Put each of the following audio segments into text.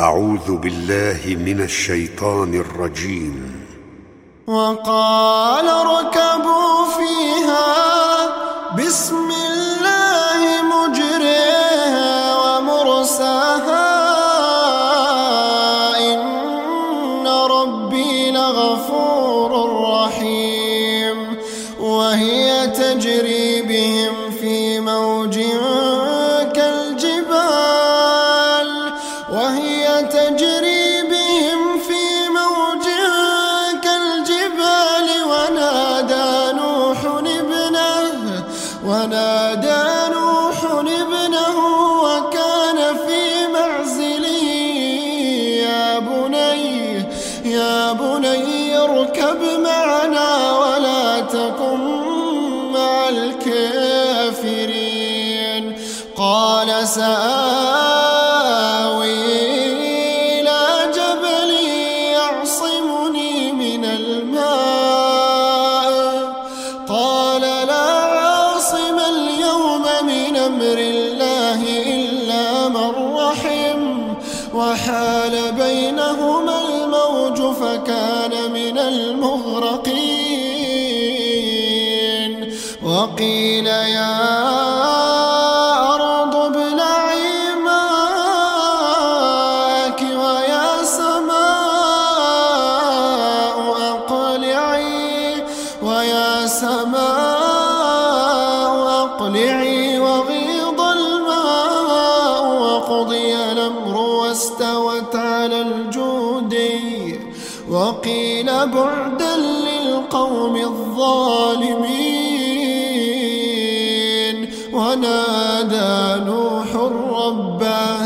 أعوذ بالله من الشيطان الرجيم. وقال اركبوا فيها. بسم الله مجريها ومرساها. إن ربي لغفور رحيم. وهي تجري بهم في موج ونادى نوح ابنه وكان في معزل يا بني يا بني اركب معنا ولا تكن مع الكافرين. قال سآوي أمر الله إلا من رحم وحال بينهما الموج فكان من المغرقين. وقيل يا وقيل بعدا للقوم الظالمين. ونادى نوح ربه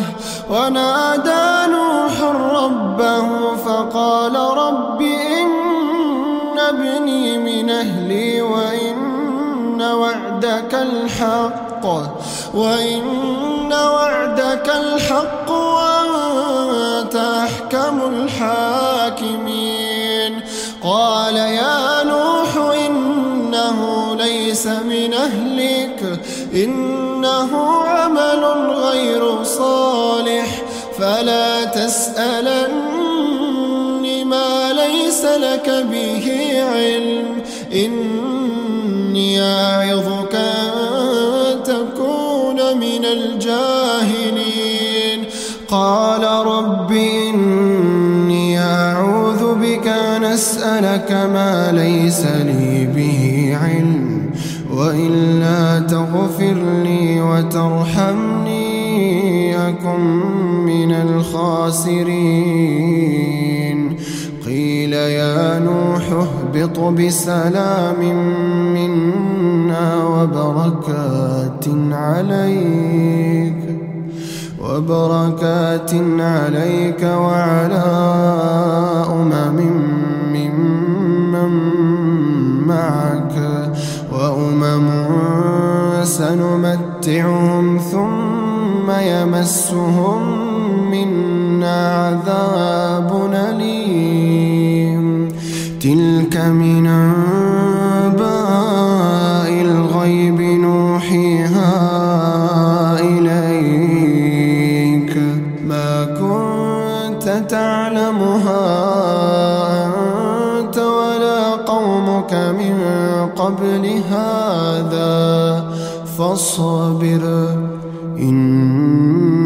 ونادى نوح ربه فقال رب إن ابني من أهلي وإن وعدك الحق وإن وعدك الحق وأنت أحكم الحاكمين. قال يا نوح إنه ليس من أهلك إنه عمل غير صالح فلا تسألني ما ليس لك به علم إني أعظك أن تكون من الجاهلين. قال رب إني أسألك ما ليس لي به علم وإلا تغفر لي وترحمني أكن من الخاسرين. قيل يا نوح اهبط بسلام منا وبركات عليك وبركات عليك وعلى أمم معك وأمم سنمتعهم ثم يمسهم منا عذاب أليم. تلك من أنباء الغيب نوحيها إليك. ما كنت تعلمها قبل هذا فاصبر إن